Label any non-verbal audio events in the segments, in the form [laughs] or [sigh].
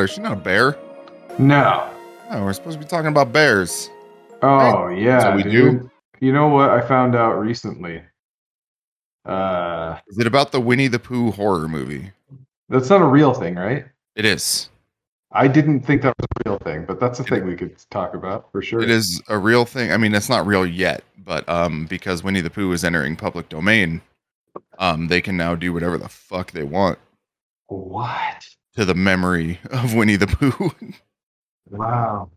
My she's not a bear. No. No, we're supposed to be talking about bears. Oh yeah, So we dude. do? You know what I found out recently? Uh, Is it about the Winnie the Pooh horror movie? that's not a real thing, right? It is. I didn't think that was a real thing, but that's a thing we could talk about for sure. It is a real thing. I mean, it's not real yet, but um, because Winnie the Pooh is entering public domain, um, they can now do whatever the fuck they want What? To the memory of Winnie the Pooh. Wow.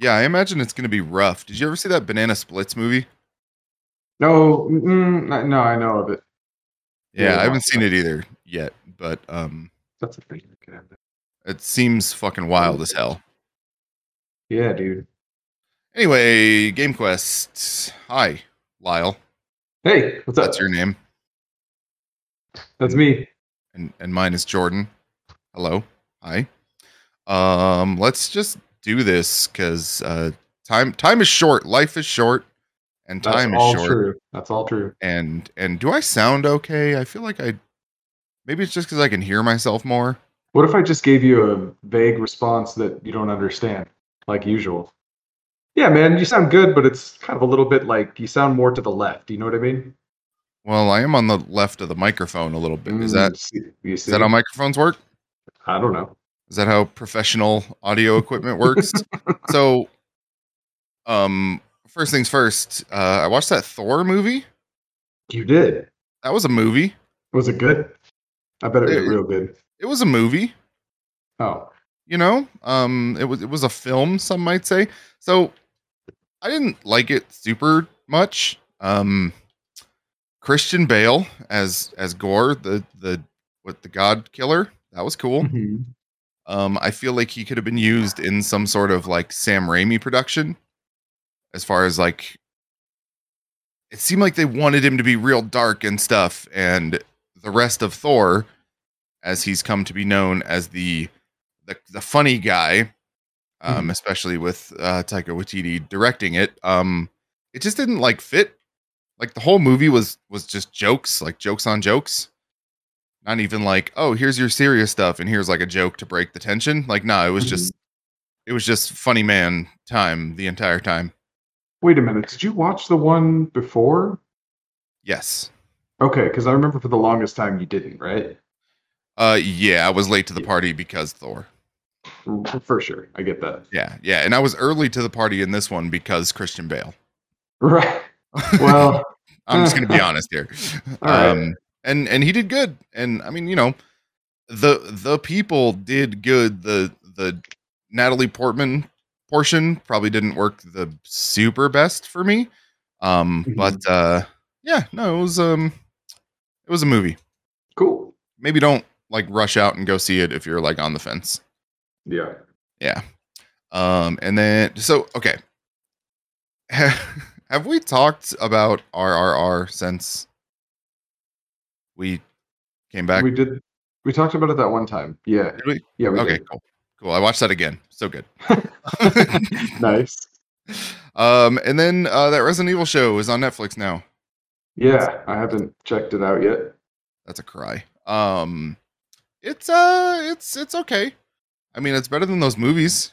yeah, I imagine it's gonna be rough. Did you ever see that Banana Splits movie? No, mm, no, I know of it. Yeah, Yeah, I haven't seen it either yet, but um, That's a thing. we could have. it seems fucking wild as hell. Yeah, dude. Anyway, Game Quest. Hi, Lyle. Hey, what's up? That's your name, That's me. And and mine is Jordan. Hello. Hi. Um, let's just do this because uh, time time is short. Life is short, and That's time is all short. true. That's all true. And and do I sound okay? I feel like I. Maybe it's just because I can hear myself more. What if I just gave you a vague response that you don't understand, like usual? Yeah, man, you sound good, but it's kind of a little bit like you sound more to the left. Do you know what I mean? Well, I am on the left of the microphone a little bit. Is that Mm, is that how microphones work? I don't know. Is that how professional audio equipment works? [laughs] so, um, first things first, uh, I watched that Thor movie. You did. That was a movie. Was it good? I bet it was It- real good. It was a movie. Oh, You know, um, it was it was a film. Some might say. So, I didn't like it super much. Um, Christian Bale as as Gorr, the the what the God Killer. That was cool. Mhm. Um, I feel like he could have been used in some sort of like Sam Raimi production, as far as like it seemed like they wanted him to be real dark and stuff, and the rest of Thor, as he's come to be known as the the, the funny guy, um, Mhm. especially with uh, Taika Waititi directing it, um, it just didn't like fit. Like the whole movie was was just jokes, like jokes on jokes not even like oh here's your serious stuff and here's like a joke to break the tension like no it was just it was just funny man time the entire time wait a minute. Did you watch the one before? yes Okay, because I remember for the longest time you didn't, right? uh yeah i was late to the party because thor For sure, I get that. yeah yeah and i was early to the party in this one because christian bale Right. Well, [laughs] i'm just gonna be [laughs] honest here right. um and and he did good and i mean you know the the people did good the the natalie portman portion probably didn't work the super best for me um Mhm. but uh yeah no it was um it was a movie cool. maybe don't like rush out and go see it if you're like on the fence Yeah. yeah um and then so okay [laughs] have we talked about rrr since we came back We did. We talked about it that one time. Yeah. Did we? Yeah. We okay did. cool cool i watched that again so good [laughs] [laughs] nice. um and then uh that resident evil show is on netflix now Yeah, I haven't checked it out yet. that's a cry um it's uh it's it's okay i mean it's better than those movies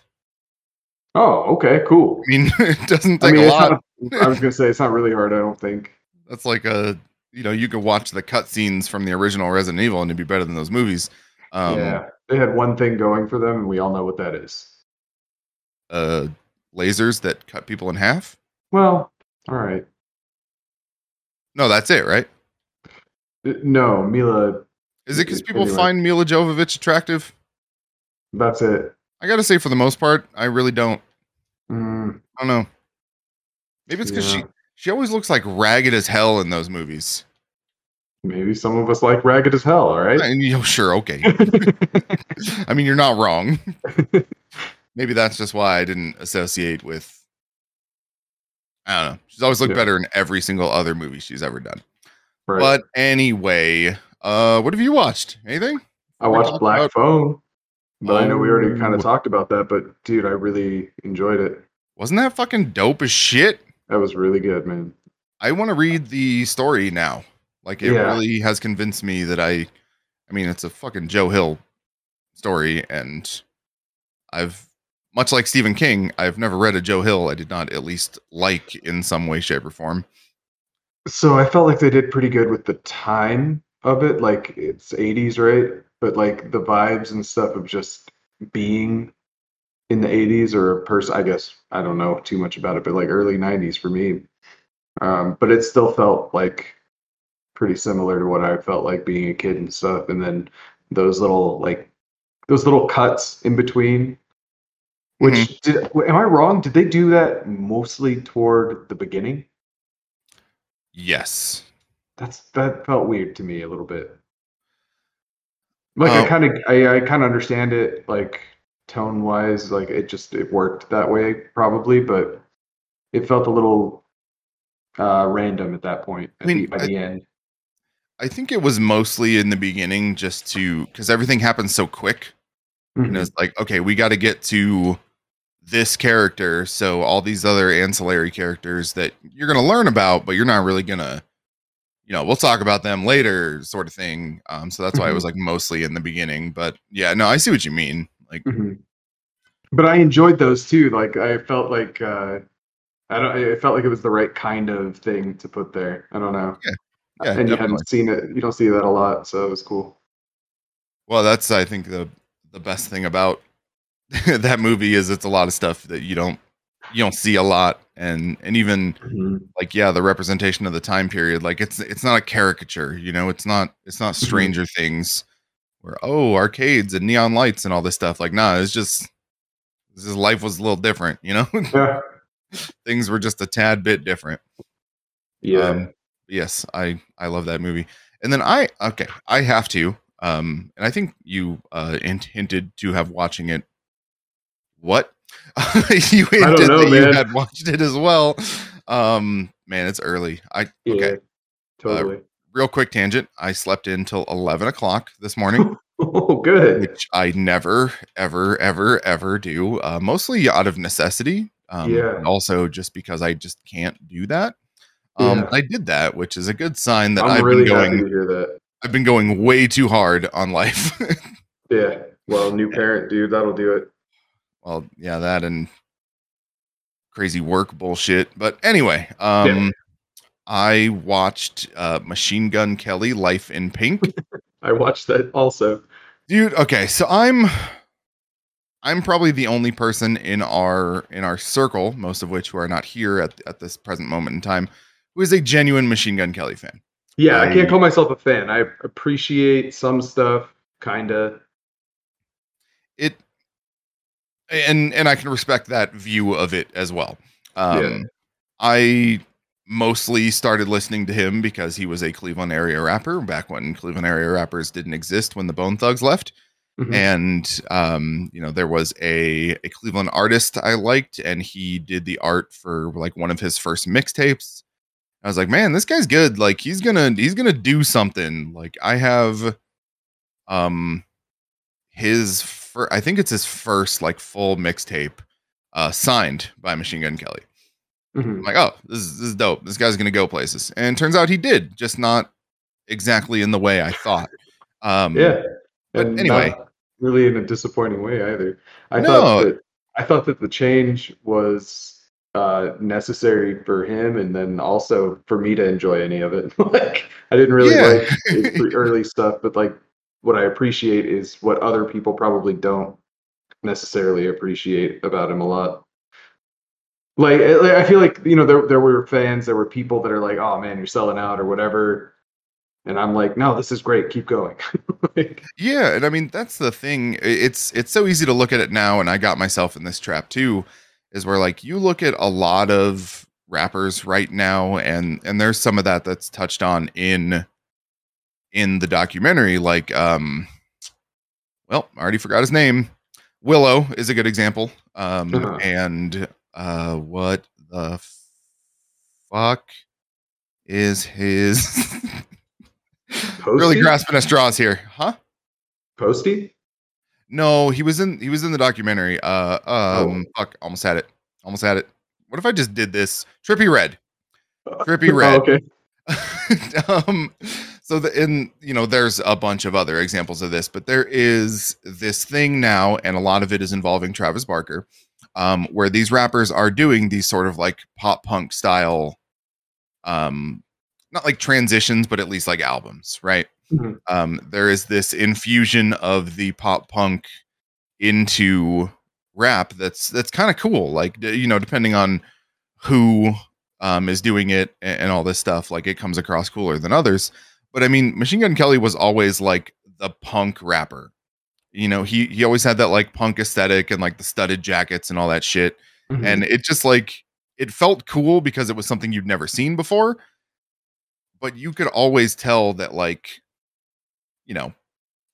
Oh, okay, cool. i mean [laughs] it doesn't I take mean, a lot not, I was gonna say it's not really hard. I don't think. that's like a you know you could watch the cutscenes from the original resident evil and it'd be better than those movies um yeah, they had one thing going for them, and we all know what that is. uh lasers that cut people in half Well, all right. no that's it right Uh, No, Milla. is it because people Anyway. find milla jovovich attractive That's it. i gotta say for the most part i really don't Mm, I don't know. Maybe it's because Yeah. she she always looks like ragged as hell in those movies. maybe some of us like ragged as hell. All right. And you know, sure, okay. [laughs] [laughs] I mean, you're not wrong. [laughs] Maybe that's just why I didn't associate with. I don't know. She's always looked Yeah. better in every single other movie she's ever done. right. But anyway, uh, what have you watched? Anything? I watched Black about- Phone, but I know we already kind Oh. of talked about that. But dude, I really enjoyed it. Wasn't that fucking dope as shit? That was really good, man. I want to read the story now. Like it Yeah. really has convinced me that I I mean it's a fucking Joe Hill story and I've much like Stephen King, I've never read a Joe Hill I did not at least like in some way shape or form. So I felt like they did pretty good with the time of it. Like it's 80s, right? But like the vibes and stuff of just being in the 80s or a person, I guess, I don't know too much about it, but like early 90s for me. Um, but it still felt like pretty similar to what I felt like being a kid and stuff. And then those little like those little cuts in between. Which did, am I wrong? Did they do that mostly toward the beginning? Yes. That's that felt weird to me a little bit. Like I Oh. kind of I, I kind of understand it like tone wise like it just it worked that way probably but it felt a little uh random at that point I mean, at the, by I- the end. I think it was mostly in the beginning just to because everything happens so quick. And Mhm. it's like, okay, we got to get to this character. So all these other ancillary characters that you're going to learn about, but you're not really going to, you know, we'll talk about them later, sort of thing. Um, so that's why it was like mostly in the beginning. But yeah, no, I see what you mean. Like, Mhm. But I enjoyed those too. Like I felt like uh I don't it felt like it was the right kind of thing to put there. I don't know. yeah, and you definitely. hadn't seen it you don't see that a lot, so it was cool. Well, that's I think the the best thing about [laughs] that movie is it's a lot of stuff that you don't you don't see a lot, and and even like yeah the representation of the time period like it's it's not a caricature you know it's not it's not Mhm. stranger things where oh arcades and neon lights and all this stuff. Like nah it's just this is life was a little different you know? [laughs] Yeah. things were just a tad bit different. Yeah. um, yes i i love that movie. And then i okay i have to um and i think you uh hinted to have watching it. What? [laughs] You hinted know, that you had watched it as well. Um man it's early. I yeah. okay Totally. Real quick tangent i slept in till 11 o'clock this morning [laughs] oh good. which i never ever ever ever do uh, mostly out of necessity um, Yeah. also just because i just can't do that um, Yeah. i did that which is a good sign that I'm i've really been happy going to hear that. i've been going way too hard on life [laughs] Yeah. Well, new parent, dude, that'll do it. well yeah that and crazy work bullshit but anyway um i watched uh machine gun kelly life in pink [laughs] I watched that also. dude okay so i'm i'm probably the only person in our in our circle most of which who are not here at, at this present moment in time who is a genuine machine gun kelly fan Yeah, I I- can't call myself a fan. I appreciate some stuff, kinda. it and and i can respect that view of it as well um Yeah. i mostly started listening to him because he was a cleveland area rapper back when cleveland area rappers didn't exist when the bone thugs left. Mhm. and um you know there was a a cleveland artist i liked and he did the art for like one of his first mixtapes. I was like man this guy's good. Like he's gonna he's gonna do something. Like i have um his fir- i think it's his first like full mixtape uh signed by machine gun kelly Mhm. I'm like, oh, this is, this is dope. This guy's gonna go places. And it turns out he did, just not exactly in the way I thought. Um Yeah. but And anyway. really in a disappointing way either. I No. thought that I thought that the change was uh necessary for him and then also for me to enjoy any of it. [laughs] like I didn't really Yeah. like his pre- early stuff, but like what I appreciate is what other people probably don't necessarily appreciate about him a lot. Like, I- like, I feel like you know there there were fans, there were people that are like, "Oh man, you're selling out" or whatever, and I'm like, "No, this is great. Keep going." [laughs] like, Yeah, and I mean that's the thing. It's it's so easy to look at it now, and I got myself in this trap too. Is where like you look at a lot of rappers right now, and and there's some of that that's touched on in in the documentary. Like, um, well, I already forgot his name. Willow is a good example. Um, Uh-huh. and uh, what the fuck is his? [laughs] really grasping at straws here, huh? Posty? No, he was in he was in the documentary. Uh um Oh. fuck, almost had it. Almost had it. What if I just did this? Trippie Redd. Trippie [laughs] Oh, Redd. okay. [laughs] um, so the in you know there's a bunch of other examples of this, but there is this thing now, and a lot of it is involving Travis Barker, um, where these rappers are doing these sort of like pop punk style, um, not like transitions, but at least like albums, right? Mhm. Um, there is this infusion of the pop punk into rap that's that's kind of cool. Like d- you know, depending on who um, is doing it and, and all this stuff, like it comes across cooler than others. But I mean, Machine Gun Kelly was always like the punk rapper. You know, he he always had that like punk aesthetic and like the studded jackets and all that shit. Mhm. And it just like it felt cool because it was something you'd never seen before. But you could always tell that like, you know,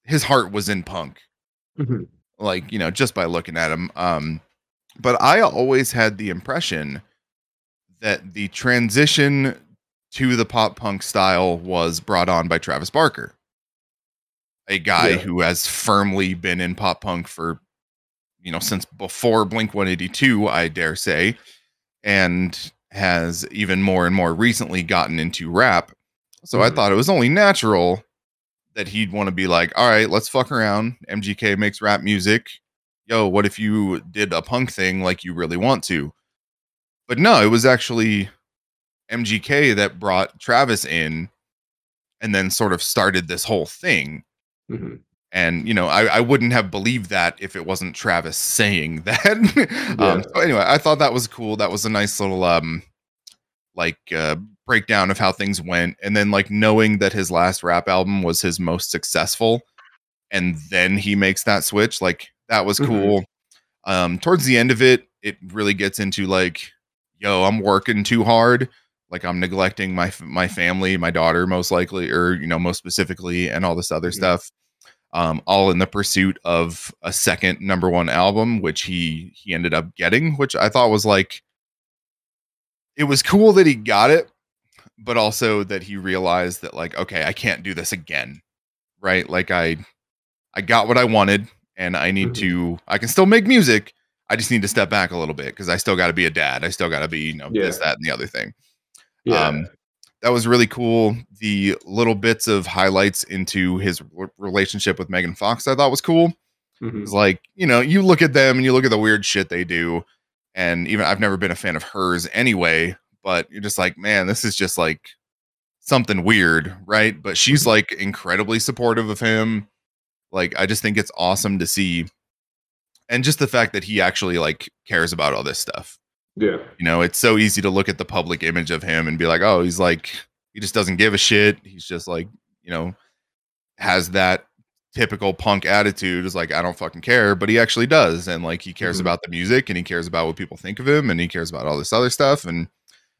his heart was in punk Mhm. like you know just by looking at him um but i always had the impression that the transition to the pop punk style was brought on by travis barker a guy Yeah. who has firmly been in pop punk for you know since before blink 182 i dare say and has even more and more recently gotten into rap so i Mhm. thought it was only natural that he'd want to be like, all right, let's fuck around. MGK makes rap music. Yo, what if you did a punk thing like you really want to? But no, it was actually MGK that brought Travis in and then sort of started this whole thing. Mhm. And, you know, I, I wouldn't have believed that if it wasn't Travis saying [laughs] that. um, so anyway, I thought that was cool. That was a nice little, um, like, uh, breakdown of how things went. And then, like, knowing that his last rap album was his most successful. And then he makes that switch. Like, that was Mhm. cool. Um, towards the end of it, it really gets into like, yo, I'm working too hard. Like I'm neglecting my my family, my daughter, most likely, or you know, most specifically, and all this other Mhm. stuff. Um, all in the pursuit of a second number one album, which he he ended up getting, which I thought was like, it was cool that he got it, but also that he realized that like, okay, I can't do this again, right? Like I I got what I wanted, and I need Mhm. to. I can still make music. I just need to step back a little bit because I still got to be a dad. I still got to be, you know, this, that, and the other thing. Yeah. Um, that was really cool. The little bits of highlights into his r- relationship with Megan Fox, I thought was cool. Mhm. It's like, you know, you look at them and you look at the weird shit they do. And even I've never been a fan of hers anyway, but you're just like, man, this is just like something weird, right? But she's Mhm. like incredibly supportive of him. Like, I just think it's awesome to see. And just the fact that he actually like cares about all this stuff. Yeah. You know, it's so easy to look at the public image of him and be like, oh, he's like, he just doesn't give a shit. He's just like, you know, has that typical punk attitude is like, I don't fucking care, but he actually does. And like, he cares Mhm. about the music and he cares about what people think of him and he cares about all this other stuff. And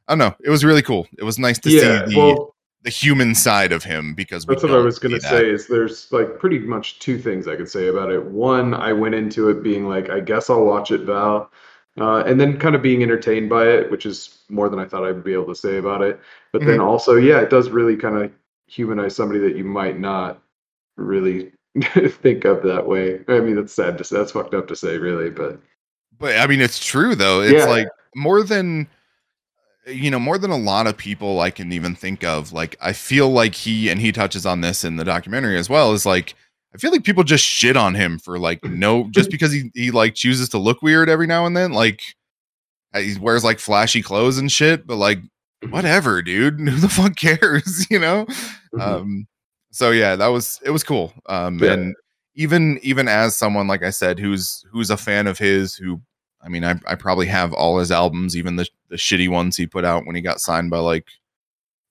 I don't know, it was really cool. It was nice to yeah. see the, well, the human side of him because That's what I was going to say is there's like pretty much two things I could say about it. One, I went into it being like, I guess I'll watch it, Val. Uh, and then kind of being entertained by it, which is more than I thought I'd be able to say about it. But then also, yeah, it does really kind of humanize somebody that you might not really [laughs] think of that way. I mean, that's sad to say. That's fucked up to say, really. But But I mean, it's true though. It's Yeah. like more than you know, more than a lot of people I can even think of. Like, I feel like he and he touches on this in the documentary as well. Is like, I feel like people just shit on him for like [laughs] no, just because he he like chooses to look weird every now and then. Like, uh, he wears like flashy clothes and shit. But like, whatever, dude. [laughs] Who the fuck cares? [laughs] You know. Mhm. Um. So yeah, that was it was cool. Um. Yeah. And even even as someone like I said, who's who's a fan of his, who I mean, I I probably have all his albums, even the the shitty ones he put out when he got signed by like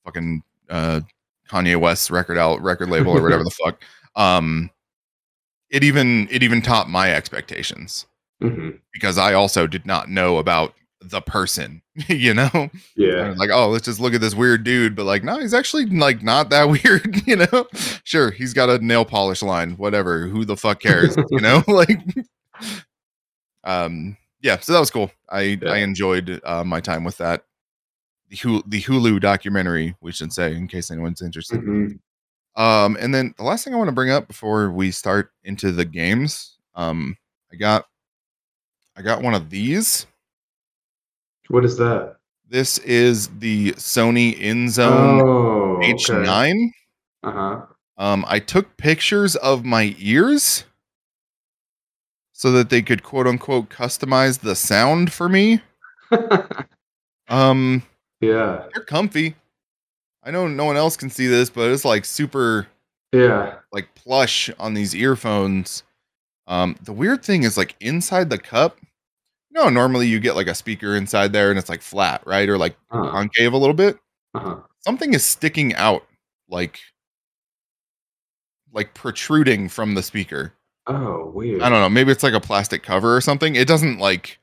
fucking uh Kanye West's record out record label or whatever the fuck. Um, it even it even topped my expectations Mhm. because I also did not know about the person, [laughs] you know. Yeah, like, oh, let's just look at this weird dude, but like, no, he's actually like not that [laughs] weird, you know. Sure, he's got a nail polish line, whatever. Who the fuck cares, [laughs] you know? like, um, yeah. So that was cool. I Yeah. I enjoyed uh, my time with that. The Hulu, the Hulu documentary, we should say, in case anyone's interested. Mhm. Um, and then the last thing I want to bring up before we start into the games, um, I got I got one of these. What is that? This is the Sony InZone Oh. H9. Uh huh. Um, I took pictures of my ears so that they could quote unquote customize the sound for me. [laughs] Um, yeah. they're comfy. I know no one else can see this, but it's like super Yeah. like plush on these earphones. Um, the weird thing is like inside the cup. You know, normally you get like a speaker inside there and it's like flat, right? Or like Uh concave a little bit. huh. Something is sticking out, like like protruding from the speaker. Oh, weird. I don't know. Maybe it's like a plastic cover or something. It doesn't like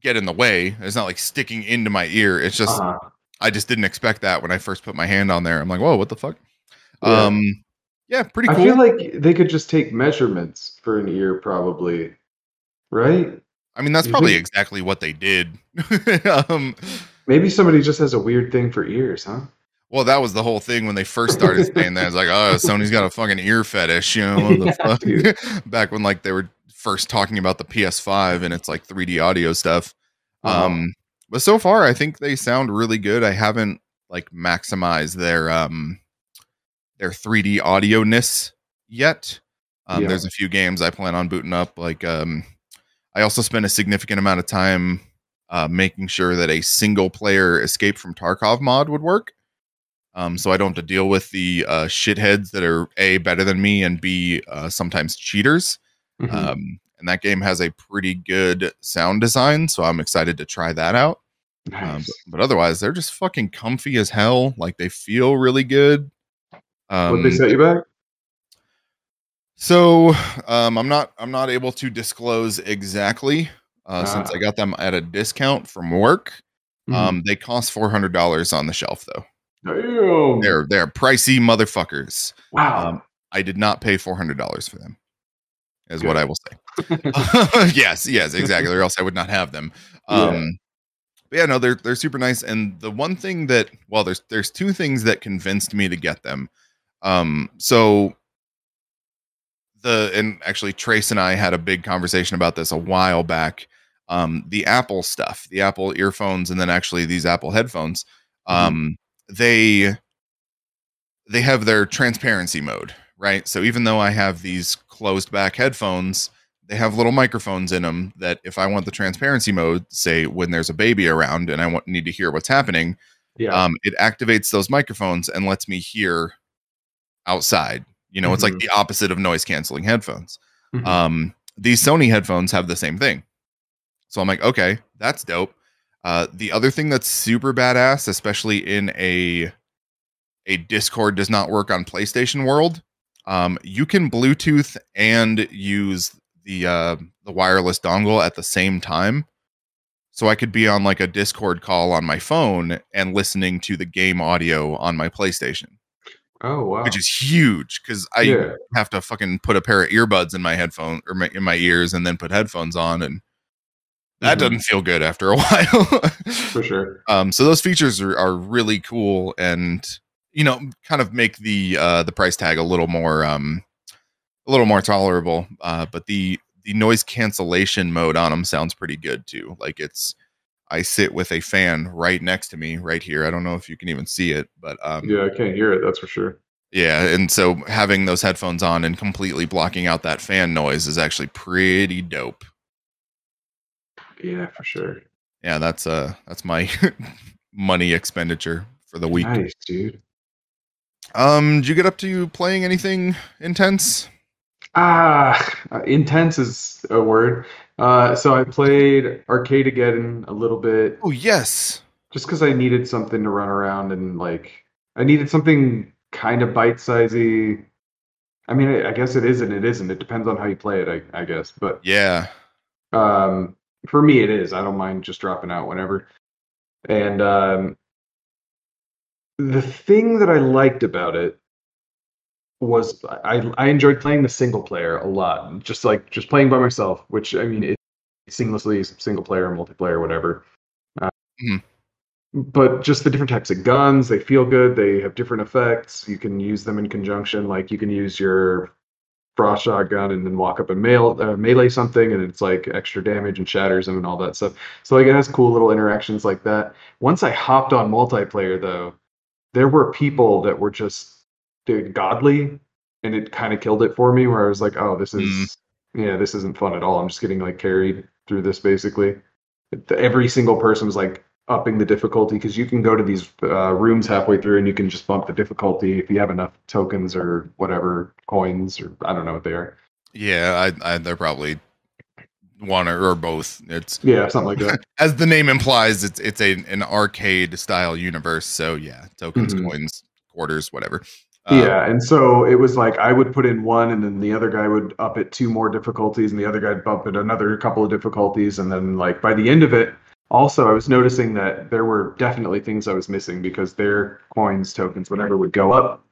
get in the way. It's not like sticking into my ear. It's just Uh-huh. I just didn't expect that when I first put my hand on there. I'm like, whoa, what the fuck? Yeah. Um, yeah, pretty I feel like they could just take measurements for an ear, probably. Right? I mean, that's You probably think- exactly what they did. [laughs] um, Maybe somebody just has a weird thing for ears, huh? well, that was the whole thing when they first started saying that. It's like, oh, Sony's got a fucking ear fetish, you know? The [laughs] Yeah, fuck? [laughs] Back when like they were first talking about the PS5 and it's like 3D audio stuff. Uh-huh. Um, but so far, I think they sound really good. I haven't like maximized their um their 3D audio ness yet. Um, Yeah. There's a few games I plan on booting up. Like, um, I also spent a significant amount of time uh, making sure that a single player Escape from Tarkov mod would work. Um, so I don't have to deal with the uh, shitheads that are a better than me and b uh, sometimes cheaters. Mhm. Um, and that game has a pretty good sound design, so I'm excited to try that out. Um, but, but otherwise, they're just fucking comfy as hell. Like they feel really good. What Um, they set you back? so um, I'm not I'm not able to disclose exactly uh, since Ah. I got them at a discount from work. Mhm. Um, they cost four hundred dollars on the shelf though. Damn. They're they're pricey motherfuckers. wow. Um, I did not pay four hundred dollars for them. Is what I will say. [laughs] yes, yes, exactly. or else I would not have them. [laughs] Yeah. Um, but yeah, no, they're they're super nice. And the one thing that well, there's there's two things that convinced me to get them. Um, so the and actually Trace and I had a big conversation about this a while back. Um, the Apple stuff, the Apple earphones, and then actually these Apple headphones. Mhm. Um, they they have their transparency mode, right? So even though I have these closed back headphones, they have little microphones in them that if I want the transparency mode, say when there's a baby around and I want need to hear what's happening, yeah. um, it activates those microphones and lets me hear outside. You know, it's like Mhm. the opposite of noise canceling headphones. Mhm. Um, these Sony headphones have the same thing. So I'm like, okay, that's dope. Uh, the other thing that's super badass, especially in a a Discord does not work on PlayStation World. Um, you can Bluetooth and use the uh, the wireless dongle at the same time. So I could be on like a Discord call on my phone and listening to the game audio on my PlayStation, oh wow. which is huge because I yeah. have to fucking put a pair of earbuds in my headphone or my, in my ears and then put headphones on and that Mhm. doesn't feel good after a [laughs] while For sure. um so those features are, are really cool and you know kind of make the uh the price tag a little more um a little more tolerable uh but the the noise cancellation mode on them sounds pretty good too like it's i sit with a fan right next to me right here i don't know if you can even see it but um Yeah, I can't hear it. That's for sure. yeah, and so having those headphones on and completely blocking out that fan noise is actually pretty dope. Yeah, for sure. Yeah, that's uh that's my [laughs] money expenditure for the week. Nice, dude. Um, did you get up to playing anything intense? Ah, uh, intense is a word. Uh, so I played Arcadegeddon a little bit, Oh yes. just because I needed something to run around and like I needed something kind of bite-sizey. I mean, I I guess it is and it isn't. It depends on how you play it, I, I guess. But Yeah. um, for me, it is. I don't mind just dropping out whenever. And um, the thing that I liked about it was I I enjoyed playing the single player a lot. Just like just playing by myself, which I mean, it seamlessly single player, multiplayer, whatever. Uh, Mhm. But just the different types of guns, they feel good. They have different effects. You can use them in conjunction. Like you can use your frost shotgun and then walk up and mail, uh, melee something and it's like extra damage and shatters them and all that stuff. So like it has cool little interactions like that. Once I hopped on multiplayer though, there were people that were just dude, godly and it kind of killed it for me where I was like, oh, this is mm. yeah, this isn't fun at all. I'm just getting like carried through this basically. Every single person was like upping the difficulty because you can go to these uh, rooms halfway through and you can just bump the difficulty if you have enough tokens or whatever coins or I don't know what they are. Yeah, I, I they're probably one or, or, both. It's yeah, something like that. [laughs] As the name implies, it's it's a an arcade style universe. So yeah, tokens, mm-hmm. coins, quarters, whatever. Um, yeah, and so it was like I would put in one, and then the other guy would up it two more difficulties, and the other guy would bump it another couple of difficulties, and then like by the end of it, also I was noticing that there were definitely things I was missing because their coins, tokens, whatever would go up,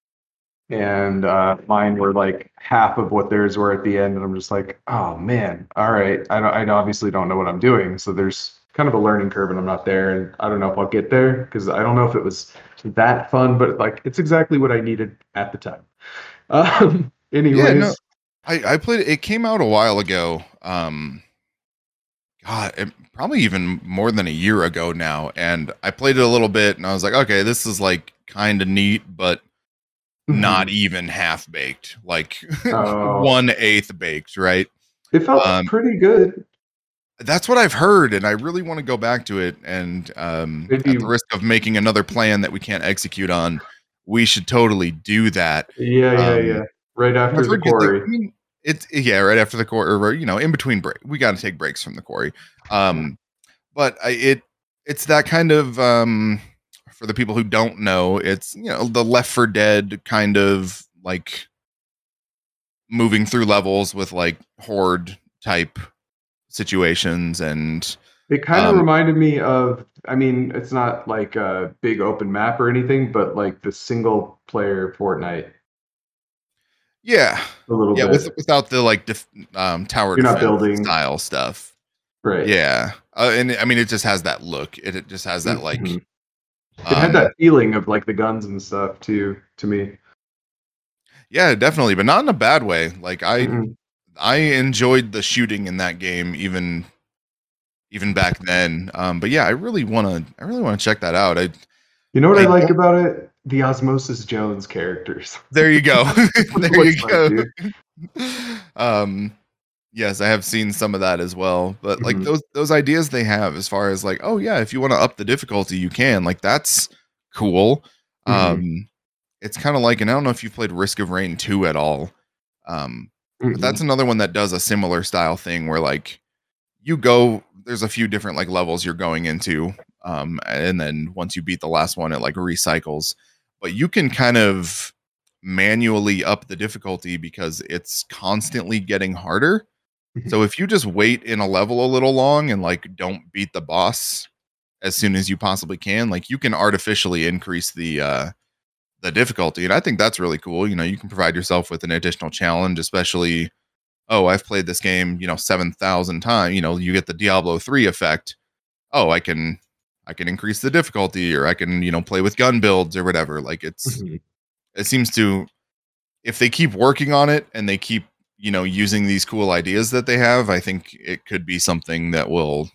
and uh, mine were like half of what theirs were at the end, and I'm just like, oh man, all right, I don't, I obviously don't know what I'm doing, so there's kind of a learning curve, and I'm not there, and I don't know if I'll get there because I don't know if it was that fun, but like it's exactly what I needed at the time. Um, anyways. [laughs] Yeah, no, I, I played it came out a while ago. Um God, it, probably even more than a year ago now. And I played it a little bit and I was like, okay, this is like kind of neat, but mm-hmm. not even half baked, like [laughs] oh. one eighth baked, right? It felt um, pretty good. That's what I've heard, and I really want to go back to it. And um, at the risk of making another plan that we can't execute on, we should totally do that. Yeah, yeah, um, yeah. Right after the quarry. I mean, it's yeah, right after the quarry, or you know, in between break. We got to take breaks from the quarry. Um, but I, it it's that kind of um, for the people who don't know, it's you know the Left 4 Dead kind of like moving through levels with like horde type situations and it kind of um, reminded me of i mean it's not like a big open map or anything but like the single player fortnite. Yeah. A little yeah bit. With, without the like def, um tower You're not building. style stuff. Right. Yeah. Uh, and i mean it just has that look. It, it just has that like mm-hmm. It um, had that feeling of like the guns and stuff too to me yeah definitely but not in a bad way like i mm-hmm. I enjoyed the shooting in that game even even back then. Um, but yeah, I really want to I really want to check that out. I You know what I, I like about it? The Osmosis Jones characters. There you go. [laughs] [laughs] there you go. [laughs] um yes, I have seen some of that as well. But like mm-hmm. those those ideas they have as far as like, oh yeah, if you want to up the difficulty, you can. Like that's cool. Mm-hmm. Um it's kind of like and I don't know if you've played Risk of Rain 2 at all. Um Mm-hmm. But that's another one that does a similar style thing where like you go there's a few different like levels you're going into um and then once you beat the last one it like recycles but you can kind of manually up the difficulty because it's constantly getting harder. So if you just wait in a level a little long and like don't beat the boss as soon as you possibly can like you can artificially increase the uh the difficulty and i think that's really cool you know you can provide yourself with an additional challenge especially oh i've played this game you know 7000 times you know you get the diablo 3 effect oh i can i can increase the difficulty or i can you know play with gun builds or whatever like it's mm-hmm. it seems to if they keep working on it and they keep you know using these cool ideas that they have i think it could be something that will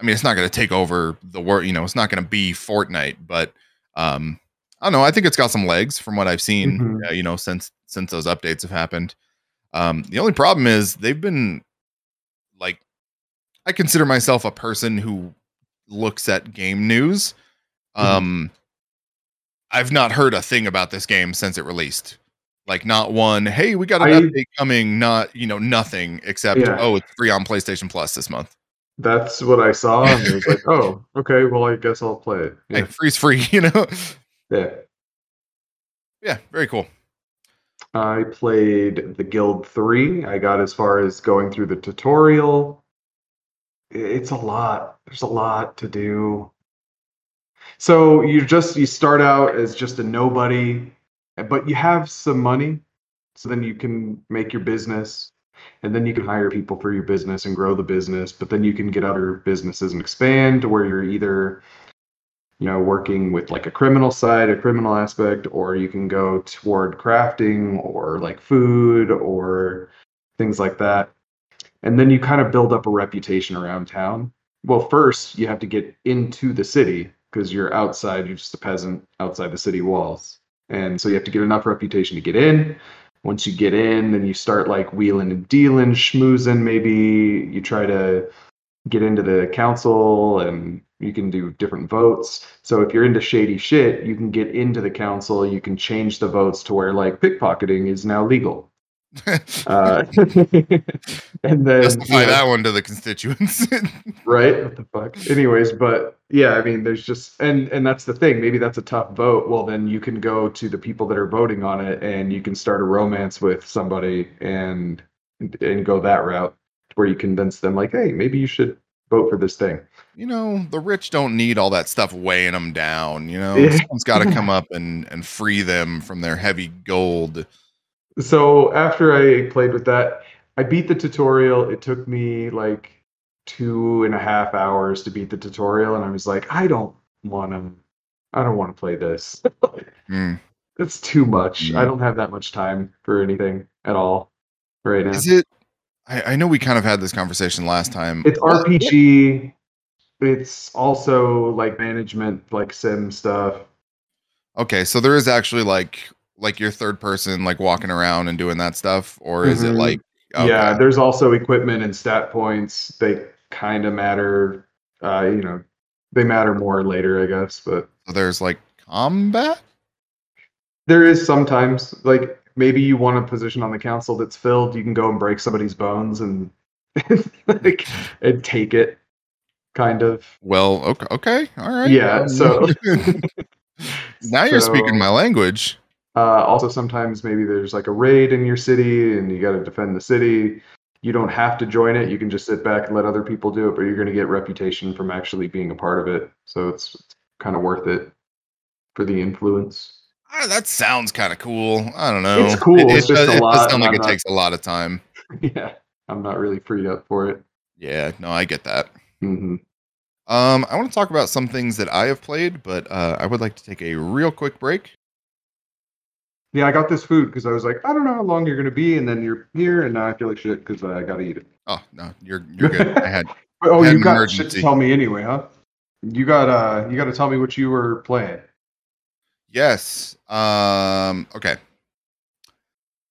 i mean it's not going to take over the world you know it's not going to be fortnite but um I don't know. I think it's got some legs from what I've seen. Mm-hmm. Uh, you know, since since those updates have happened. Um, the only problem is they've been like, I consider myself a person who looks at game news. Mm-hmm. Um, I've not heard a thing about this game since it released. Like, not one. Hey, we got an I, update coming. Not you know nothing except yeah. oh, it's free on PlayStation Plus this month. That's what I saw, and it was like, [laughs] oh, okay. Well, I guess I'll play it. Yeah. Hey, free's free. [laughs] You know. Yeah. Yeah, very cool. I played the Guild 3. I got as far as going through the tutorial. It's a lot. There's a lot to do. So you just you start out as just a nobody, but you have some money. So then you can make your business and then you can hire people for your business and grow the business, but then you can get other businesses and expand to where you're either you know, working with like a criminal side, a criminal aspect, or you can go toward crafting or like food or things like that. And then you kind of build up a reputation around town. Well, first you have to get into the city because you're outside, you're just a peasant outside the city walls. And so you have to get enough reputation to get in. Once you get in, then you start like wheeling and dealing, schmoozing. Maybe you try to get into the council and you can do different votes. So if you're into shady shit, you can get into the council. You can change the votes to where like pickpocketing is now legal. Uh, [laughs] and then justify you know, that one to the constituents, [laughs] right? What the fuck? Anyways, but yeah, I mean, there's just and and that's the thing. Maybe that's a tough vote. Well, then you can go to the people that are voting on it, and you can start a romance with somebody and and go that route where you convince them like, hey, maybe you should vote for this thing. You know, the rich don't need all that stuff weighing them down. You know, someone's got to [laughs] come up and and free them from their heavy gold. So after I played with that, I beat the tutorial. It took me like two and a half hours to beat the tutorial, and I was like, I don't want to. I don't want to play this. mm. It's too much. Mm. I don't have that much time for anything at all right now. Is it? I, I know we kind of had this conversation last time. It's RPG. It's also like management, like sim stuff. Okay, so there is actually like like your third person like walking around and doing that stuff or is mm-hmm. it like okay. yeah there's also equipment and stat points. They kind of matter uh you know they matter more later i guess but so there's like combat? There is sometimes. Like maybe you want a position on the council that's filled you can go and break somebody's bones and [laughs] like and take it kind of. Well okay okay all right yeah so [laughs] now you're [laughs] speaking my language uh, also, sometimes maybe there's like a raid in your city and you got to defend the city. You don't have to join it. You can just sit back and let other people do it, but you're going to get reputation from actually being a part of it. So it's, it's kind of worth it for the influence. Uh, that sounds kind of cool. I don't know. It's cool. It, it's it, just it, a lot. It does sound like it not, takes a lot of time. [laughs] Yeah, I'm not really freed up for it. Yeah, no, I get that. Mm-hmm. Um, I want to talk about some things that I have played, but uh, I would like to take a real quick break yeah, I got this food because I was like, I don't know how long you're gonna be, and then you're here, and now I feel like shit because I gotta eat it. Oh no, you're you're good. I had. [laughs] oh, had you got emergency. shit to tell me anyway, huh? You got uh, you got to tell me what you were playing. Yes. Um. Okay.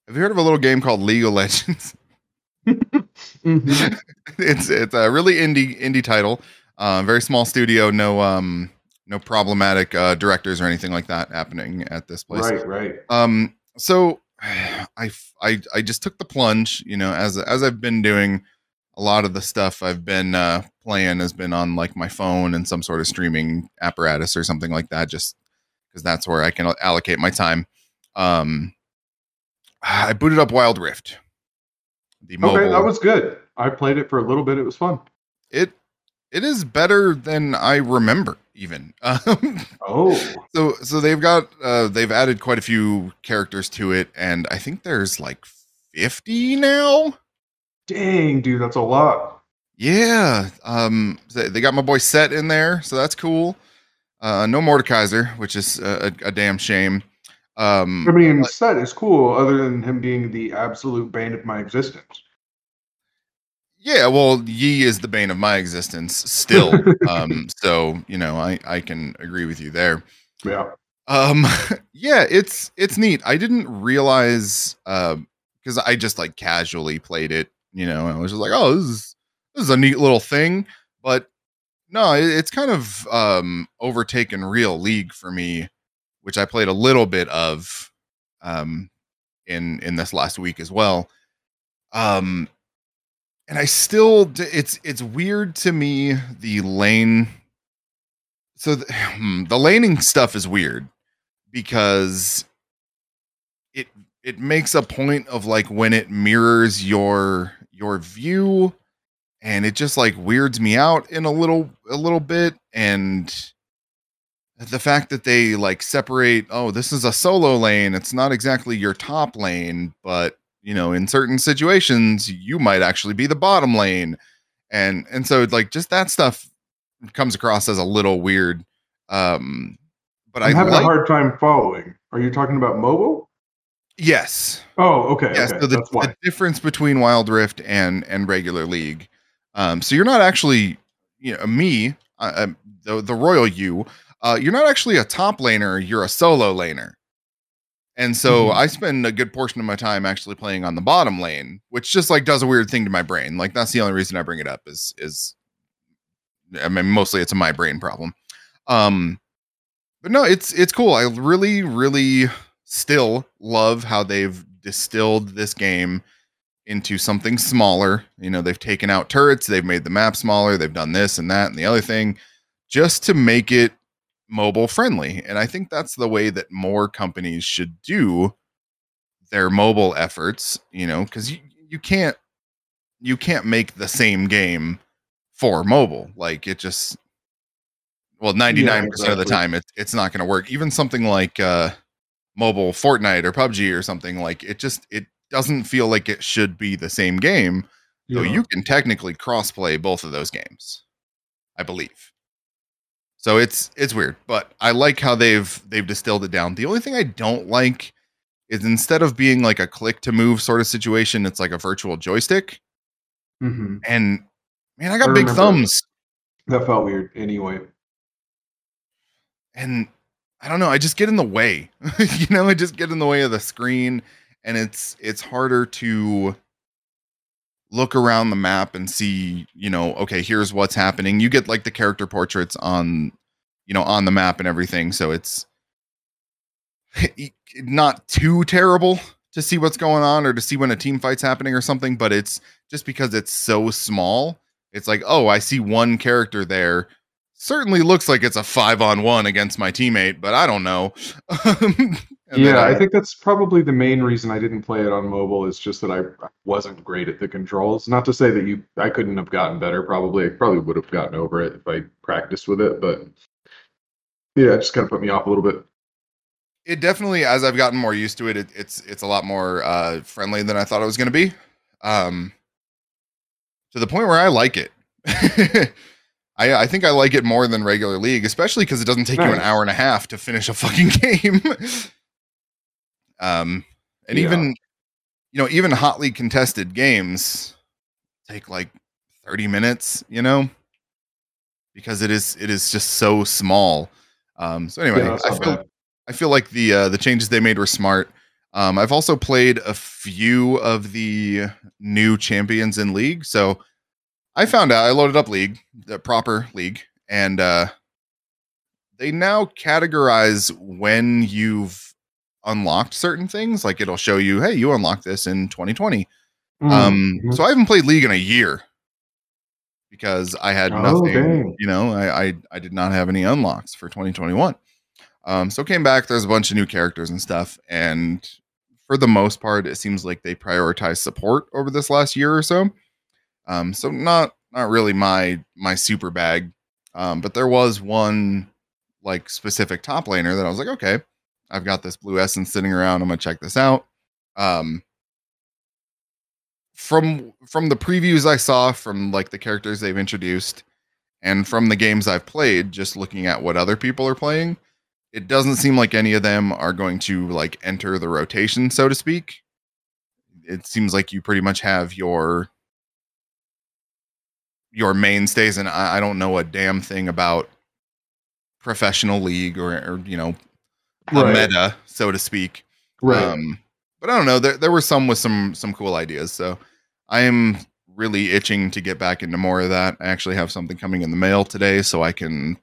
Have you heard of a little game called League of Legends? [laughs] mm-hmm. it's it's a really indie indie title. Uh, very small studio. No um no problematic uh, directors or anything like that happening at this place. Right, right. Um, so [sighs] I, I, I just took the plunge, you know, as as I've been doing a lot of the stuff I've been uh, playing has been on like my phone and some sort of streaming apparatus or something like that, just because that's where I can allocate my time. Um, [sighs] I booted up Wild Rift. The mobile. Okay, that was good. I played it for a little bit. It was fun. It it is better than I remember even. [laughs] Um, oh, so so they've got uh, they've added quite a few characters to it, and I think there's like fifty now. Dang, dude, that's a lot. Yeah, um, they got my boy Sett in there, so that's cool. Uh, no Mordekaiser, which is a, a, damn shame. Um, I mean, but, Sett is cool, other than him being the absolute bane of my existence. Yeah, well, Yi is the bane of my existence still. [laughs] um, so you know, I I can agree with you there. Yeah. Um, [laughs] yeah, it's it's neat. I didn't realize because uh, I just like casually played it. You know, I was just like, oh, this is this is a neat little thing. But no, it, it's kind of um overtaken real league for me, which I played a little bit of um in in this last week as well. Um, and I still it's it's weird to me the lane. So the, [sighs] hmm, the laning stuff is weird because it it makes a point of like when it mirrors your your view and it just like weirds me out in a little a little bit and the fact that they like separate oh this is a solo lane it's not exactly your top lane but you know in certain situations you might actually be the bottom lane and and so like just that stuff comes across as a little weird Um, but I'm I having like a hard time following. Are you talking about mobile? yes, Oh, okay. yeah. okay. So the, the difference between Wild Rift and and regular League. Um, so you're not actually, you know, me, uh, um, the the royal you. Uh, you're not actually a top laner. You're a solo laner. And so Mhm. I spend a good portion of my time actually playing on the bottom lane, which just like does a weird thing to my brain. Like that's the only reason I bring it up is is I mean mostly it's a my brain problem. Um but no, it's it's cool. I really really still love how they've distilled this game into something smaller. You know, they've taken out turrets, they've made the map smaller, they've done this and that and the other thing just to make it mobile friendly. And I think that's the way that more companies should do their mobile efforts, you know, cuz you, you can't you can't make the same game for mobile. Like it just well, 99% of the time it, it's not going to work. Even something like uh mobile Fortnite or PUBG or something like it just it doesn't feel like it should be the same game. Though Yeah. you can technically cross play both of those games, I believe. So it's it's weird, but I like how they've they've distilled it down. The only thing I don't like is instead of being like a click to move sort of situation, it's like a virtual joystick. Mhm. And man, I got I big thumbs, That felt weird. Anyway. and I don't know. I just get in the way. [laughs] you know, I just get in the way of the screen, and it's it's harder to look around the map and see. You know, okay, here's what's happening. You get like the character portraits on, you know, on the map and everything. So it's [laughs] not too terrible to see what's going on or to see when a team fight's happening or something. But it's just because it's so small. It's like, oh, I see one character there certainly looks like it's a five on one against my teammate, but I don't know. [laughs] And yeah, I think that's probably the main reason I didn't play it on mobile is just that I wasn't great at the controls. Not to say that you I couldn't have gotten better, probably. I probably would have gotten over it if I practiced with it, but yeah, it just kind of put me off a little bit. it definitely, as I've gotten more used to it, it it's it's a lot more uh, friendly than I thought it was going to be. Um, to the point where I like it. [laughs] I, I think I like it more than regular league, especially because it doesn't take you an hour and a half to finish a fucking [laughs] game. Um, and Yeah. even you know, even hotly contested games take like 30 minutes, you know, because it is it is just so small. Um, so anyway, Yeah, I feel bad. I feel like the uh, the changes they made were smart. Um, I've also played a few of the new champions in League, so I found out I loaded up League, the proper League, and uh, they now categorize when you've unlocked certain things. Like it'll show you, hey, you unlocked this in 2020. Um, Mhm. so I haven't played League in a year because I had Oh, nothing. dang. You know, I, I I did not have any unlocks for 2021. Um, so came back. There's a bunch of new characters and stuff, and for the most part, it seems like they prioritize support over this last year or so. Um, so not not really my my super bag. Um, but there was one like specific top laner that I was like, okay, I've got this blue essence sitting around. I'm gonna check this out. Um, from from the previews I saw from like the characters they've introduced and from the games I've played, just looking at what other people are playing, it doesn't seem like any of them are going to like enter the rotation, so to speak. It seems like you pretty much have your your mainstays, and I, I don't know a damn thing about professional league or, or you know Right. meta, so to speak. Right. Um, but I don't know. There there were some with some some cool ideas. So I am really itching to get back into more of that. I actually have something coming in the mail today, so I can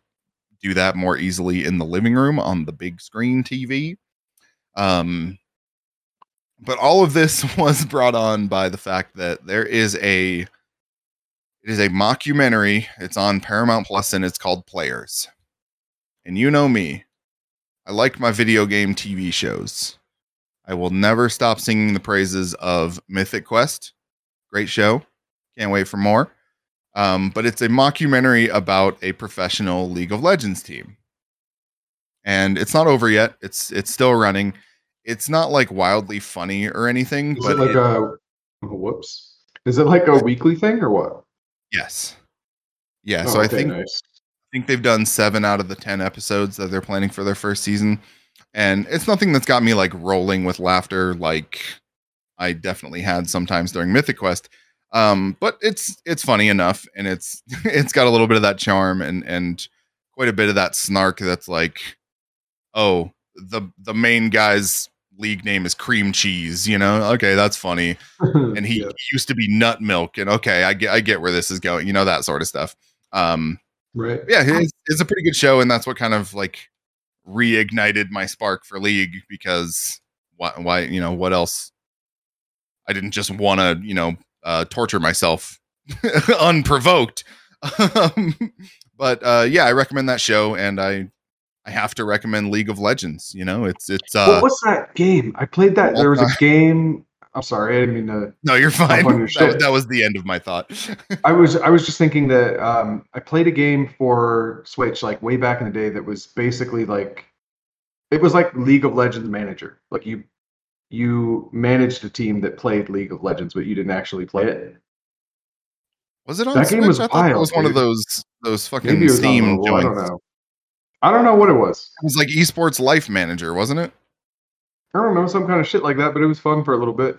do that more easily in the living room on the big screen TV. Um, but all of this [laughs] was brought on by the fact that there is a it is a mockumentary. It's on Paramount Plus and it's called Players. And you know me. I like my video game TV shows. I will never stop singing the praises of Mythic Quest. Great show. Can't wait for more. Um, but it's a mockumentary about a professional League of Legends team. And it's not over yet. It's it's still running. It's not like wildly funny or anything, Is but it like it- a whoops? Is it like a weekly thing or what? yes. Yeah, Oh, so I think nice. Think they've done seven out of the ten episodes that they're planning for their first season, and it's nothing that's got me like rolling with laughter like I definitely had sometimes during Mythic Quest. Um, but it's it's funny enough, and it's [laughs] it's got a little bit of that charm and and quite a bit of that snark that's like, oh, the the main guy's league name is cream cheese you know okay that's funny [laughs] and he, Yeah. he used to be nut milk and okay i get i get where this is going you know that sort of stuff um right. yeah it's, it's a pretty good show and that's what kind of like reignited my spark for league because why why you know what else i didn't just want to you know uh torture myself [laughs] unprovoked um, but uh yeah i recommend that show and i i have to recommend league of legends you know it's it's uh what was that game? I played that. There was a game. I'm sorry, I didn't mean to. no you're fine [laughs] that, that was the end of my thought [laughs] I was I was just thinking that um, I played a game for Switch like way back in the day that was basically like it was like League of Legends manager. Like you you managed a team that played League of Legends, but you didn't actually play it. was it on That game Switch? was I wild, was one of those those fucking Steam on I joints. don't know. I don't know what it was. It was like esports life manager, wasn't it? I don't know some kind of shit like that, but it was fun for a little bit.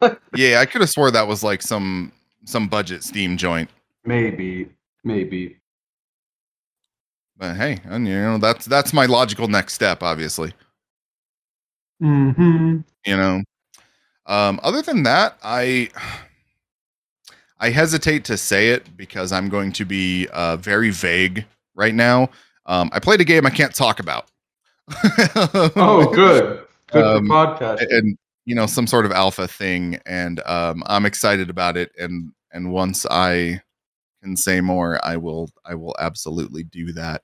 [laughs] Yeah, I could have swore that was like some some budget Steam joint. Maybe, maybe. But hey, and you know that's that's my logical next step, obviously. hmm You know. Um, other than that, I I hesitate to say it because I'm going to be uh, very vague right now. Um, I played a game I can't talk about. [laughs] Oh, good. Good Um, podcast. and you know some sort of alpha thing and um i'm excited about it and and once i can say more i will i will absolutely do that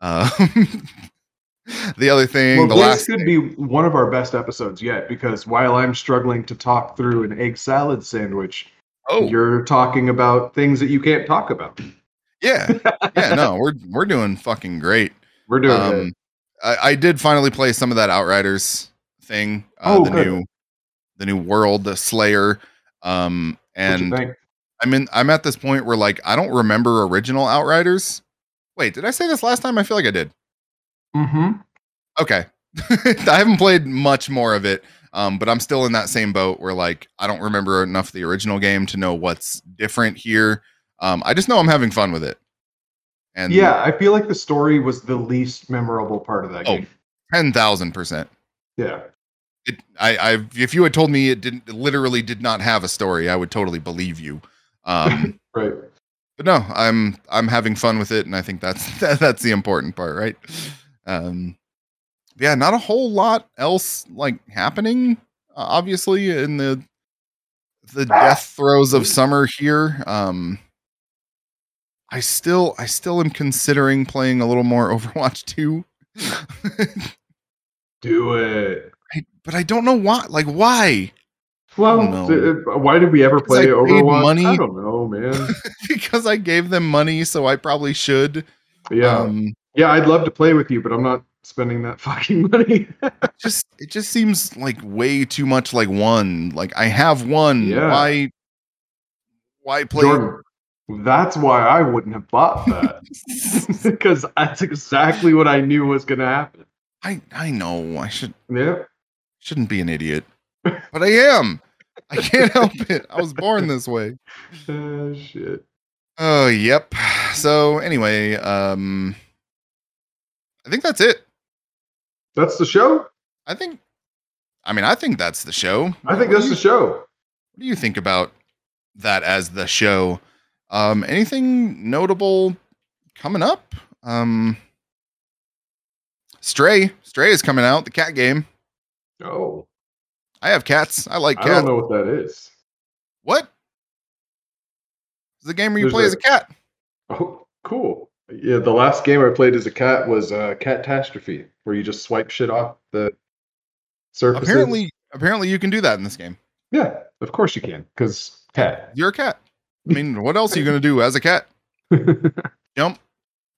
um [laughs] the other thing Well, the this last could thing- be one of our best episodes yet because while I'm struggling to talk through an egg salad sandwich, oh you're talking about things that you can't talk about. yeah yeah no [laughs] we're we're doing fucking great We're doing um. I, I did finally play some of that outriders thing uh, Oh, the good. new the new world the slayer um and? I'm in. I'm at this point where like I don't remember original Outriders. Wait, did I say this last time? I feel like I did. Mm-hmm. Okay, [laughs] I haven't played much more of it, um, but I'm still in that same boat where like I don't remember enough of the original game to know what's different here. Um, I just know I'm having fun with it. And Yeah, I feel like the story was the least memorable part of that Oh. game. ten thousand percent. Yeah. It, I, I, if you had told me it didn't, it literally did not have a story, I would totally believe you. Um, [laughs] Right. but no, I'm I'm having fun with it, and I think that's [laughs] that's the important part, right? Um, yeah, not a whole lot else like happening, uh, obviously in the the death throes of summer here. Um, I still I still am considering playing a little more [laughs] Overwatch 2. Do it. I, but I don't know why. Like why? Well, th- uh, why did we ever Because I play paid Overwatch? money. I don't know, man. [laughs] because I gave them money, so I probably should. Yeah. Um, yeah, I'd love to play with you, but I'm not spending that [laughs] fucking money. just it just seems like way too much like one. Like I have one. Yeah. Why why play Jordan, that's why I wouldn't have bought that. [laughs] Because that's exactly what I knew was going to happen. I I know I should Yeah. Shouldn't be an idiot. But I am. I can't help it. I was born this way. Uh, [laughs] shit. Oh, yep. So anyway, um I think that's it. That's the show? I think I mean, I think that's the show. I think What that's the show. What do you think about that as the show? Um, anything notable coming up? Um, Stray, Stray is coming out. The cat game. Oh, I have cats. I like cats. I don't know what that is. What? It's the game where you There's play a- as a cat. [laughs] Oh, cool. Yeah, the last game I played as a cat was uh, Catastrophe, where you just swipe shit off the surfaces. Apparently, apparently you can do that in this game. yeah, of course you can, because cat. You're a cat. I mean, what else are you gonna do as a cat? [laughs] Jump,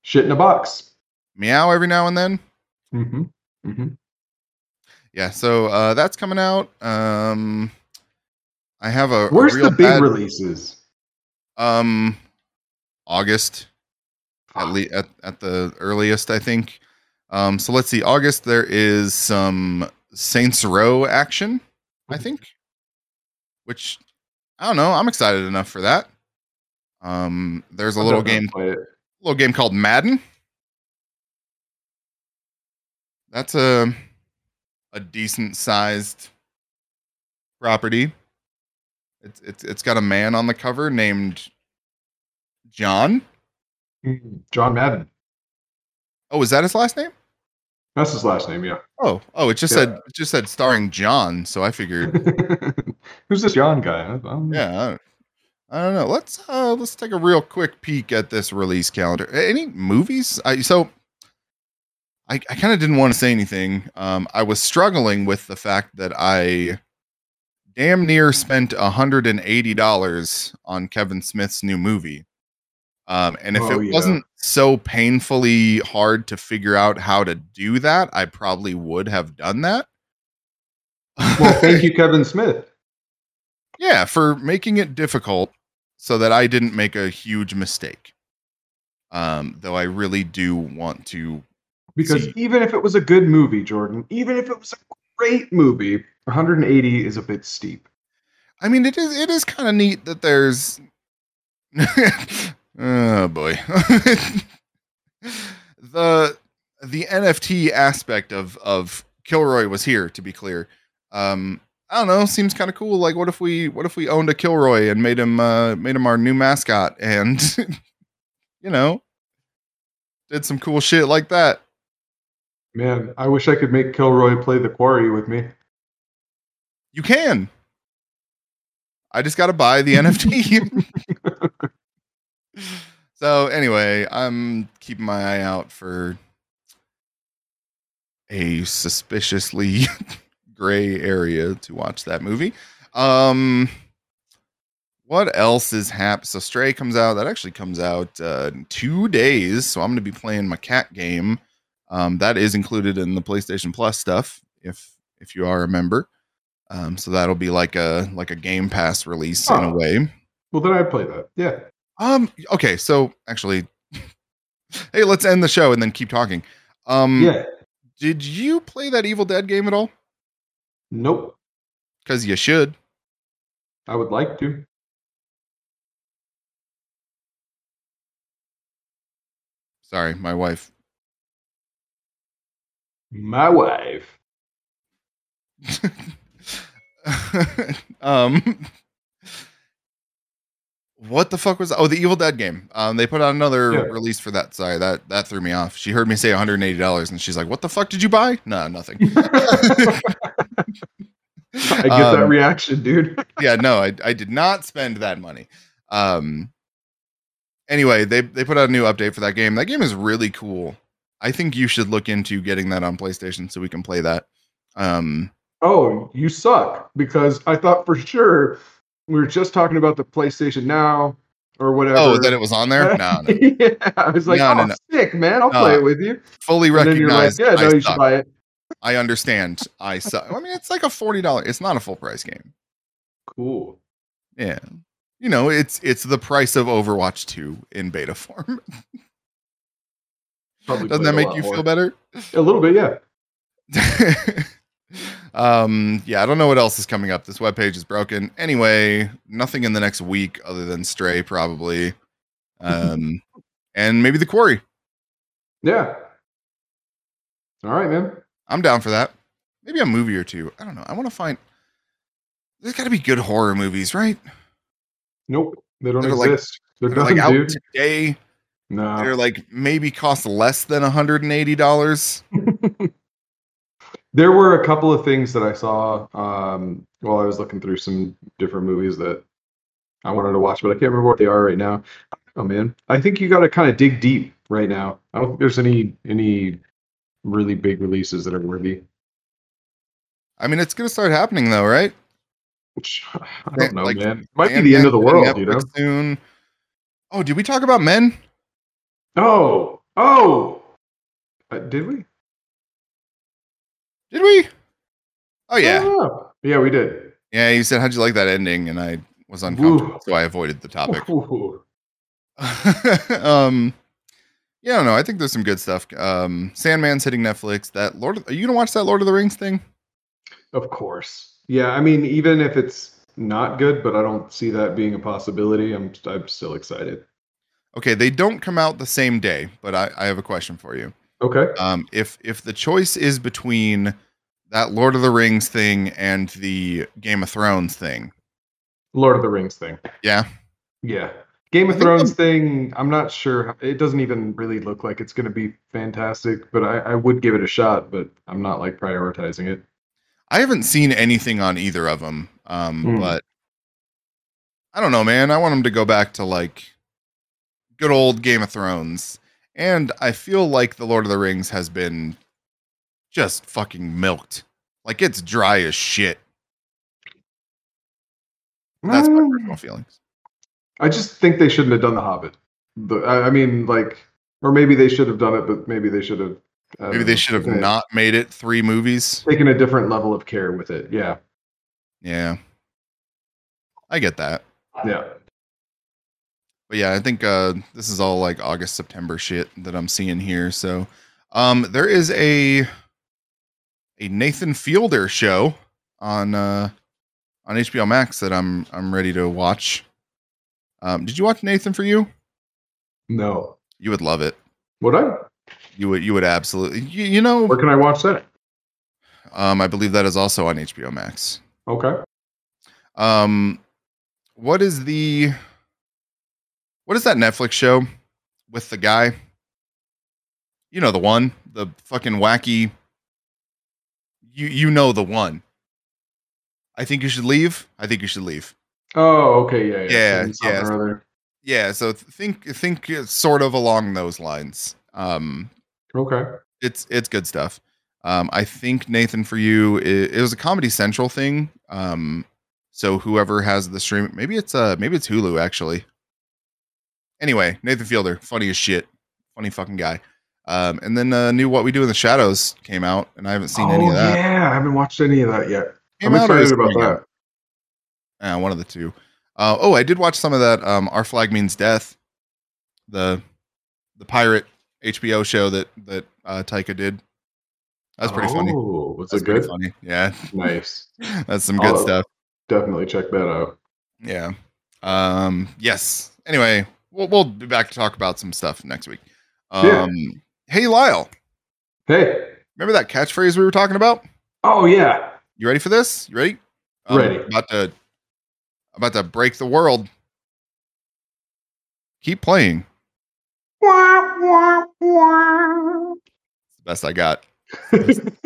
shit in a box. meow every now and then. Mm-hmm. Mm-hmm. Yeah, so uh, that's coming out. Um, I have a a Where's real the big bad- releases? Um, August. at, le- at at the earliest, I think. Um, so let's see. August there is some Saints Row action, I think, which I don't know. I'm excited enough for that. Um, there's a little game, little game called Madden. That's a a decent sized property. It's it's it's got a man on the cover named John. Mm, John Madden. Oh, is that his last name? That's his last name, yeah. Oh, oh, it just Yeah. said it just said starring John, so I figured [laughs] Who's this John guy? I don't- yeah. I, I don't know. Let's uh let's take a real quick peek at this release calendar. Any movies? I so I, I kind of didn't want to say anything. Um I was struggling with the fact that I damn near spent $180 on Kevin Smith's new movie. Um and if Oh, it yeah. wasn't so painfully hard to figure out how to do that, I probably would have done that. Well, thank [laughs] you, Kevin Smith. Yeah, for making it difficult so that I didn't make a huge mistake. Um, though I really do want to. Because See. even if it was a good movie, Jordan, even if it was a great movie, 180 is a bit steep. I mean, it is it is kind of neat that there's. [laughs] oh boy, [laughs] the the NFT aspect of of Kilroy was here. To be clear, um, I don't know. Seems kind of cool. Like, what if we what if we owned a Kilroy and made him uh, made him our new mascot, and [laughs] you know, did some cool shit like that. Man, I wish I could make Kilroy play the quarry with me. You can. I just got to buy the [laughs] NFT. [laughs] so anyway, I'm keeping my eye out for a suspiciously [laughs] gray area to watch that movie. Um what else is hap so Stray comes out that actually comes out uh in 2 days, so I'm going to be playing my cat game. Um that is included in the PlayStation Plus stuff if if you are a member. Um, so that'll be like a like a Game Pass release in a Oh. way. Well, then I'd play that. Yeah. Um, okay, so actually, [laughs] hey, let's end the show and then keep talking. Um, yeah. did you play that Evil Dead game at all? Nope. Because you should. I would like to. Sorry, my wife. My wife. [laughs] um, what the fuck was that? Oh, the Evil Dead game. Um, they put out another Yeah. release for that. Sorry, that that threw me off. She heard me say 180 dollars and she's like, "What the fuck did you buy?" No, nothing. [laughs] I get that Um, reaction, dude. yeah, no, I, I did not spend that money. Um, anyway, they they put out a new update for that game. That game is really cool. I think you should look into getting that on PlayStation so we can play that. Um, Oh, you suck because I thought for sure we were just talking about the PlayStation Now or whatever. oh, that it was on there? [laughs] No, no. yeah, I was like, No, oh, no, sick, man. I'll play it with you. Fully And then like, yeah, no, I, you should buy it. I understand. I suck. I mean, it's like a forty dollar. It's not a full price game. Cool. Yeah, you know, it's it's the price of Overwatch two in beta form. [laughs] Probably Doesn't that make you more. feel better? A little bit, yeah. [laughs] um yeah i don't know what else is coming up this webpage is broken anyway nothing in the next week other than stray probably um [laughs] and maybe the quarry Yeah. All right, man. i'm down for that maybe a movie or two i don't know i want to find there's got to be good horror movies right Nope. They don't They're like- exist. They're they're done, like out dude. today No. they're like maybe cost less than 180 dollars There were a couple of things that I saw um, while I was looking through some different movies that I wanted to watch, but I can't remember what they are right now. Oh man, I think you got to kind of dig deep right now. I don't think there's any any really big releases that are worthy. i mean it's gonna start happening though right I don't know, Like, man. Might be the end of the world, you know. Soon oh did we talk about men Oh, oh, uh, did we? did we oh yeah don't yeah, we did. Yeah, you said how'd you like that ending, and I was uncomfortable, Ooh. so I avoided the topic. [laughs] Um, Yeah, I don't know. I think there's some good stuff. Um, Sandman's hitting Netflix. That Lord, of, are you gonna watch that Lord of the Rings thing? Of course. Yeah, I mean, even if it's not good, but I don't see that being a possibility. I'm I'm still excited. Okay, they don't come out the same day, but I, I have a question for you. Okay. Um, if if the choice is between that Lord of the Rings thing and the Game of Thrones thing, Lord of the Rings thing. yeah, Yeah. Game of Thrones thing, I'm not sure. It doesn't even really look like it's going to be fantastic, but I, I would give it a shot, but I'm not like prioritizing it. I haven't seen anything on either of them. Um, Hmm. but I don't know, man. I want them to go back to like good old Game of Thrones, and I feel like the Lord of the Rings has been just fucking milked. Like it's dry as shit. That's my Mm, personal feelings. I just think they shouldn't have done The Hobbit. The, I, mean, like, or maybe they should have done it, but maybe they should have. I Maybe they should have not made it three movies. taken a different level of care with it. Yeah. Yeah. I get that. Yeah. But yeah, I think uh this is all like August, September shit that I'm seeing here. So um there is a a Nathan Fielder show on uh on HBO Max that I'm I'm ready to watch. Um did you watch Nathan for you? No. You would love it. Would I? You would you would absolutely you, you know Where can I watch that? um I believe that is also on HBO Max. Okay. Um, what is the what is that Netflix show with the guy? You know the one, the fucking wacky. You you know the one. I think you should leave. I think you should leave. Oh, okay. Yeah. Yeah. Yeah, yeah. Yeah, so think think sort of along those lines. Um, Okay. it's it's good stuff. Um, I think Nathan for you it, it was a Comedy Central thing. Um, so whoever has the stream, maybe it's uh maybe it's Hulu actually. Anyway, Nathan Fielder, funny as shit, funny fucking guy. Um, and then uh, new What We Do in the Shadows came out, and I haven't seen any oh, of that. yeah. I haven't watched any of that yet. Came I'm out or is excited about that. Uh, one of the two. Uh, oh, I did watch some of that. Um, Our Flag Means Death, the the pirate HBO show that that uh, Taika did. That's pretty funny. Oh, was That's it good? funny. Yeah, Nice. [laughs] that's some good Oh. stuff. Definitely check that out. Yeah. Um. Yes. Anyway, we'll we'll be back to talk about some stuff next week. Um. Yeah. Hey, Lyle. Hey. Remember that catchphrase we were talking about? Oh yeah. You ready for this? You ready? Ready. About to about to break the world. Keep playing. It's the best I got. [laughs]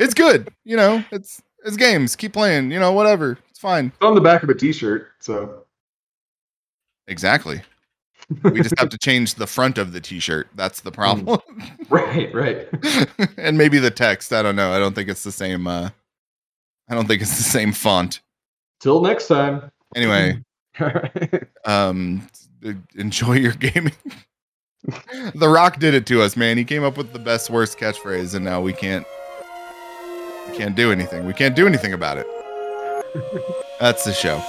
It's good. You know, it's it's games. Keep playing. You know, whatever. It's fine. It's on the back of a T-shirt, so Exactly. We just have to change the front of the t-shirt. That's the problem. [laughs] right, right. [laughs] and maybe the text. I don't know. I don't think it's the same uh I don't think it's the same font. Till next time. Anyway, [laughs] um enjoy your gaming. the Rock did it to us, man. He came up with the best worst catchphrase and now we can't we can't do anything. We can't do anything about it. That's the show.